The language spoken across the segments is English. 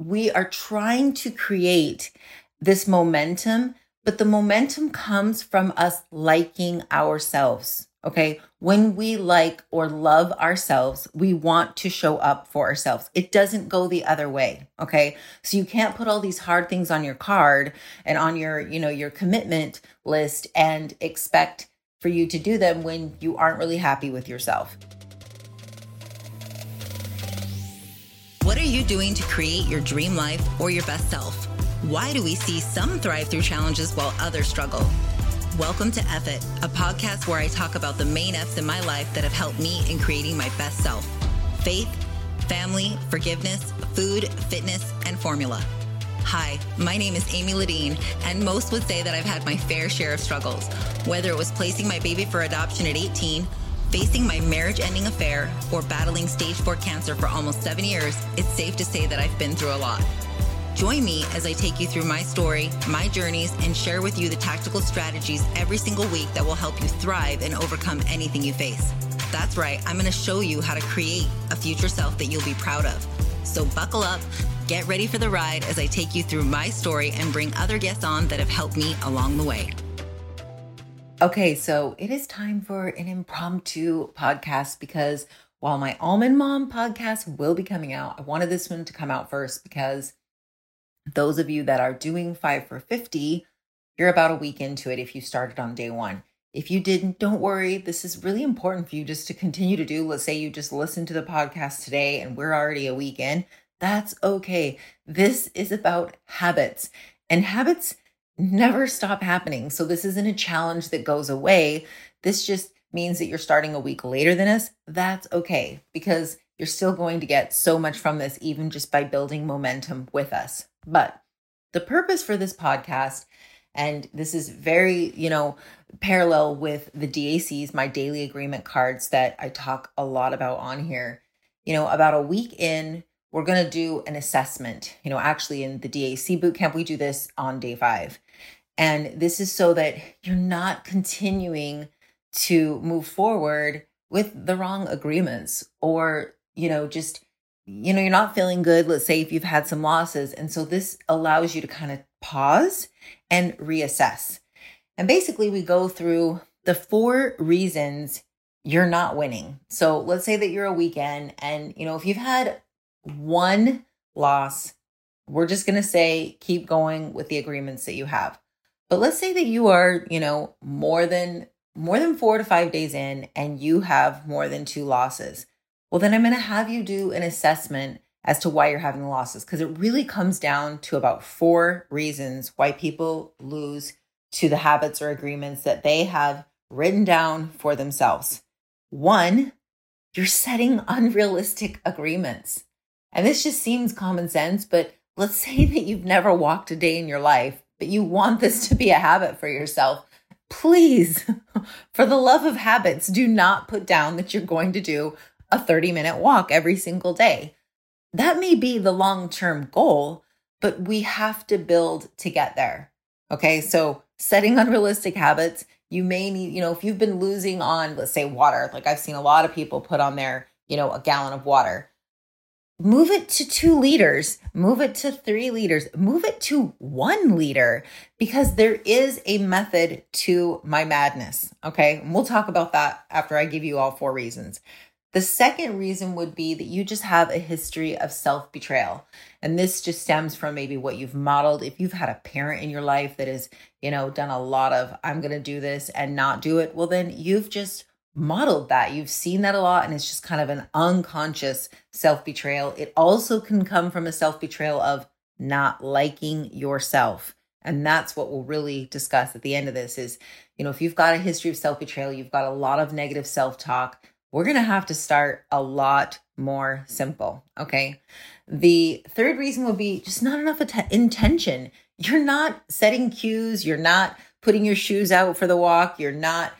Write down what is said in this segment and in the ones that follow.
we are trying to create this momentum, but the momentum comes from us liking ourselves. Okay. When we like or love ourselves, we want to show up for ourselves. It doesn't go the other way. Okay. So you can't put all these hard things on your card and on your, you know, your commitment list and expect for you to do them when you aren't really happy with yourself. Are you doing to create your dream life or your best self? Why do we see some thrive through challenges while others struggle? Welcome to F It, a podcast where I talk about the main F's in my life that have helped me in creating my best self faith, family, forgiveness, food, fitness, and formula. Hi, my name is Amy Ladine, and most would say that I've had my fair share of struggles, whether it was placing my baby for adoption at 18, facing my marriage ending affair, or battling stage 4 cancer for almost seven years, it's safe to say that I've been through a lot. Join me as I take you through my story, my journeys, and share with you the tactical strategies every single week that will help you thrive and overcome anything you face. That's right, I'm to show you how to create a future self that you'll be proud of. So buckle up, get ready for the ride as I take you through my story and bring other guests on that have helped me along the way. Okay, so it is time for an impromptu podcast because while my Almond Mom podcast will be coming out, I wanted this one to come out first because those of you that are doing five for 50, you're about a week into it if you started on day one. If you didn't, don't worry. This is really important for you just to continue to do. Let's say you just listened to the podcast today and we're already a week in. That's okay. This is about habits, and habits never stop happening. So, this isn't a challenge that goes away. This just means that you're starting a week later than us. That's okay because you're still going to get so much from this, even just by building momentum with us. But the purpose for this podcast, and this is very, you know, parallel with the DACs, my daily agreement cards that I talk a lot about on here. You know, about a week in, we're going to do an assessment. You know, actually, in the DAC bootcamp, we do this on day five. And this is so that you're not continuing to move forward with the wrong agreements or, you know, just you know, you're not feeling good. Let's say if you've had some losses. And so this allows you to kind of pause and reassess. And basically, we go through the four reasons you're not winning. So let's say that you're a weekend and, you know, if you've had one loss, we're just going to say keep going with the agreements that you have. But let's say that you are, you know, more than more than 4 to 5 days in and you have more than two losses. Well, then I'm going to have you do an assessment as to why you're having losses because it really comes down to about four reasons why people lose to the habits or agreements that they have written down for themselves. One, you're setting unrealistic agreements. And this just seems common sense, but let's say that you've never walked a day in your life, but you want this to be a habit for yourself. Please, for the love of habits, do not put down that you're going to do a 30 minute walk every single day. That may be the long term goal, but we have to build to get there. Okay. So setting unrealistic habits, you may need, you know, if you've been losing on, let's say water, like I've seen a lot of people put on there, you know, a gallon of water. Move it to two liters, move it to three liters, move it to one liter because there is a method to my madness. Okay. And we'll talk about that after I give you all four reasons. The second reason would be that you just have a history of self betrayal. And this just stems from maybe what you've modeled. If you've had a parent in your life that has, you know, done a lot of, I'm going to do this and not do it, well, then you've just modeled that. You've seen that a lot. And it's just kind of an unconscious self betrayal. It also can come from a self betrayal of not liking yourself. And that's what we'll really discuss at the end of this is, you know, if you've got a history of self betrayal, you've got a lot of negative self talk we're going to have to start a lot more simple. Okay. The third reason would be just not enough att- intention. You're not setting cues. You're not putting your shoes out for the walk. You're not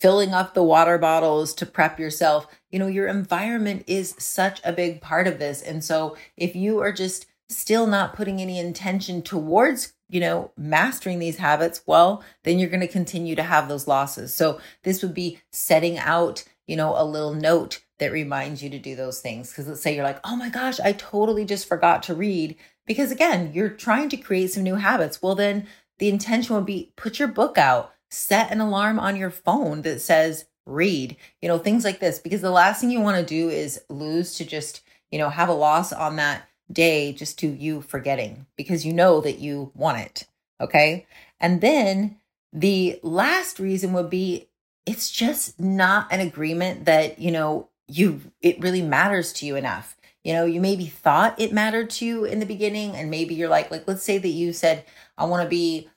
filling up the water bottles to prep yourself. You know, your environment is such a big part of this. And so if you are just still not putting any intention towards you know mastering these habits well then you're going to continue to have those losses so this would be setting out you know, a little note that reminds you to do those things. Because let's say you're like, oh my gosh, I totally just forgot to read Because again, you're trying to create some new habits. Well, then the intention would be put your book out, set an alarm on your phone that says read, you know, things like this. Because the last thing you want to do is lose to just, you know, have a loss on that day just to you forgetting because you know that you want it. Okay. And then the last reason would be it's just not an agreement that, you know, you it really matters to you enough. You know, you maybe thought it mattered to you in the beginning and maybe you're like like let's say that you said I want to be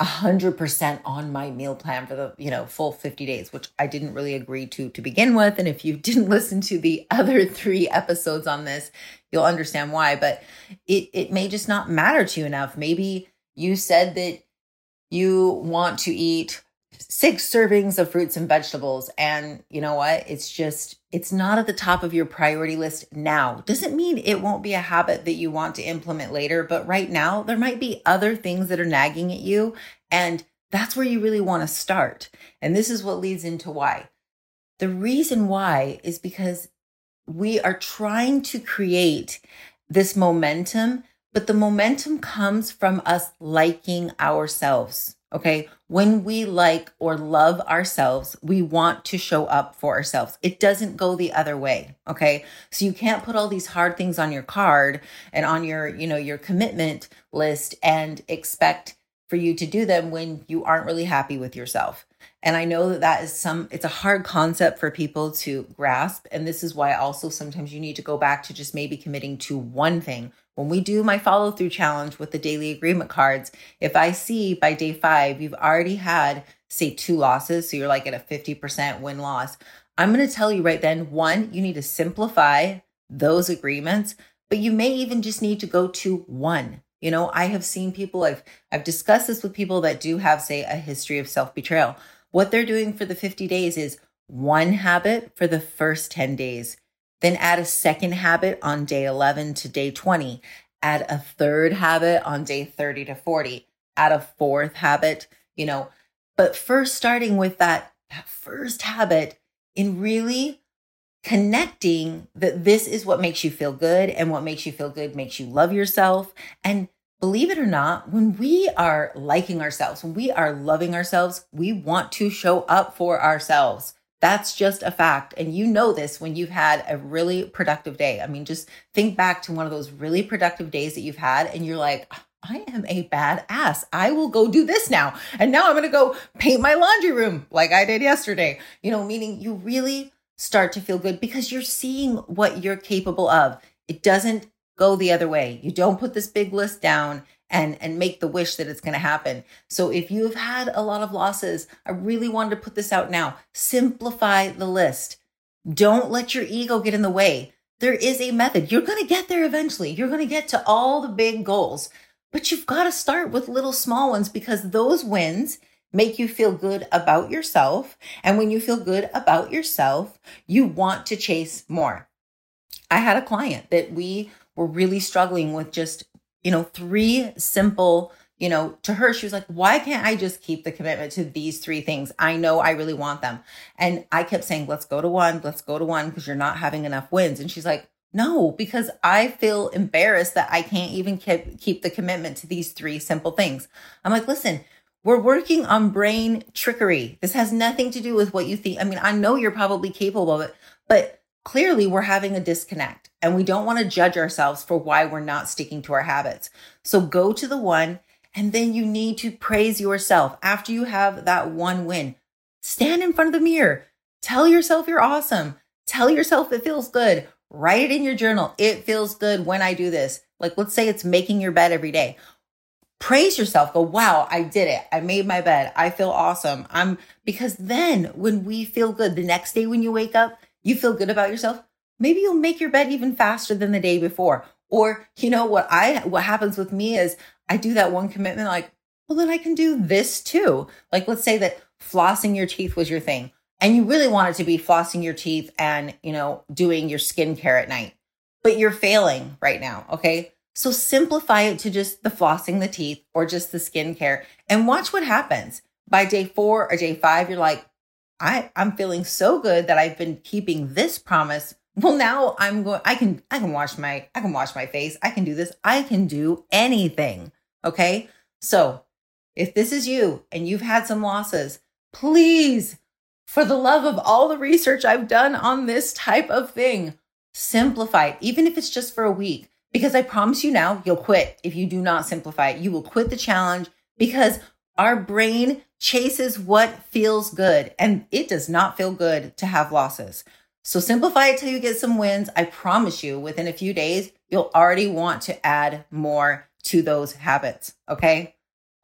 100% on my meal plan for the, you know, full 50 days, which I didn't really agree to to begin with and if you didn't listen to the other 3 episodes on this, you'll understand why, but it it may just not matter to you enough. Maybe you said that you want to eat six servings of fruits and vegetables. And you know what? It's just it's not at the top of your priority list now. Doesn't mean it won't be a habit that you want to implement later but right now there might be other things that are nagging at you and that's where you really want to start. And this is what leads into why. The reason why is because we are trying to create this momentum but the momentum comes from us liking ourselves Okay. When we like or love ourselves, we want to show up for ourselves. It doesn't go the other way. Okay. So you can't put all these hard things on your card and on your, you know, your commitment list and expect for you to do them when you aren't really happy with yourself. And I know that that is some, it's a hard concept for people to grasp. And this is why also sometimes you need to go back to just maybe committing to one thing when we do my follow through challenge with the daily agreement cards, if I see by day five, you've already had, say, two losses, so you're like at a 50% win loss, I'm going to tell you right then one, you need to simplify those agreements, but you may even just need to go to one. You know, I have seen people, I've I've discussed this with people that do have, say, a history of self-betrayal. What they're doing for the 50 days is one habit for the first 10 days then add a second habit on day 11 to day 20. Add a third habit on day 30 to 40. Add a fourth habit, you know, but first starting with that, that first habit in really connecting that this is what makes you feel good and what makes you feel good makes you love yourself. And believe it or not, when we are liking ourselves, when we are loving ourselves, we want to show up for ourselves. That's just a fact. And you know this when you've had a really productive day. I mean, just think back to one of those really productive days that you've had, and you're like, I am a bad ass. I will go do this now. And now I'm going to go paint my laundry room like I did yesterday. You know, meaning you really start to feel good because you're seeing what you're capable of. It doesn't go the other way. You don't put this big list down and and make the wish that it's going to happen. So if you've had a lot of losses, I really wanted to put this out now. Simplify the list. Don't let your ego get in the way. There is a method. You're going to get there eventually. You're going to get to all the big goals. But you've got to start with little small ones because those wins make you feel good about yourself. And when you feel good about yourself, you want to chase more. I had a client that we were really struggling with just you know, three simple, you know, to her, she was like, why can't I just keep the commitment to these three things? I know I really want them. And I kept saying, let's go to one, let's go to one because you're not having enough wins. And she's like, no, because I feel embarrassed that I can't even keep, keep the commitment to these three simple things. I'm like, listen, we're working on brain trickery. This has nothing to do with what you think. I mean, I know you're probably capable of it, but clearly we're having a disconnect and we don't want to judge ourselves for why we're not sticking to our habits. So go to the one and then you need to praise yourself after you have that one win. Stand in front of the mirror. Tell yourself you're awesome. Tell yourself it feels good. Write it in your journal. It feels good when I do this. Like, let's say it's making your bed every day. Praise yourself. Go, wow, I did it. I made my bed. I feel awesome. I'm because then when we feel good, the next day when you wake up, you feel good about yourself, maybe you'll make your bed even faster than the day before. Or, you know, what I, what happens with me is I do that one commitment, like, well, then I can do this too. Like, let's say that flossing your teeth was your thing and you really wanted to be flossing your teeth and, you know, doing your skincare at night, but you're failing right now. Okay. So simplify it to just the flossing the teeth or just the skincare and watch what happens. By day four or day five, you're like, I, I'm feeling so good that I've been keeping this promise Well, now I'm going I can I can wash my I can wash my face. I can do this. I can do anything. Okay? So, if this is you and you've had some losses, please for the love of all the research I've done on this type of thing, simplify it even if it's just for a week because I promise you now you'll quit if you do not simplify it. You will quit the challenge because our brain chases what feels good and it does not feel good to have losses. So simplify it till you get some wins. I promise you within a few days, you'll already want to add more to those habits. Okay.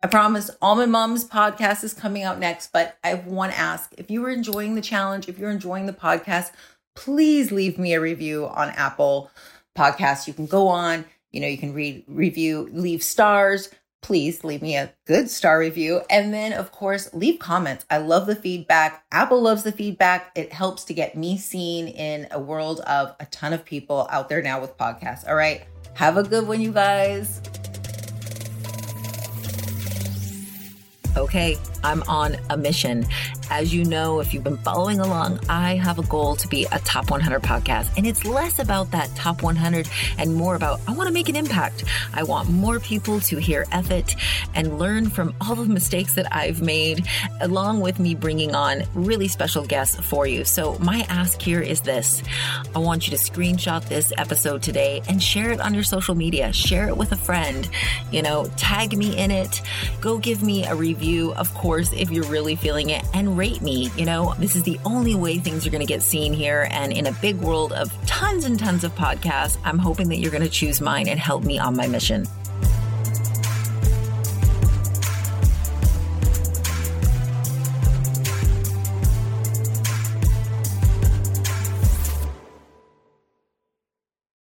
I promise Almond Moms podcast is coming out next, but I have one ask. If you are enjoying the challenge, if you're enjoying the podcast, please leave me a review on Apple Podcasts. You can go on, you know, you can read, review, leave stars please leave me a good star review. And then, of course, leave comments. I love the feedback. Apple loves the feedback. It helps to get me seen in a world of a ton of people out there now with podcasts. All right. Have a good one, you guys. Okay, I'm on a mission. As you know, if you've been following along, I have a goal to be a top 100 podcast. And it's less about that top 100 and more about I want to make an impact. I want more people to hear F It and learn from all the mistakes that I've made, along with me bringing on really special guests for you. So, my ask here is this I want you to screenshot this episode today and share it on your social media. Share it with a friend. You know, tag me in it. Go give me a review, of course, if you're really feeling it. And rate me. You know, this is the only way things are going to get seen here. And in a big world of tons and tons of podcasts, I'm hoping that you're going to choose mine and help me on my mission.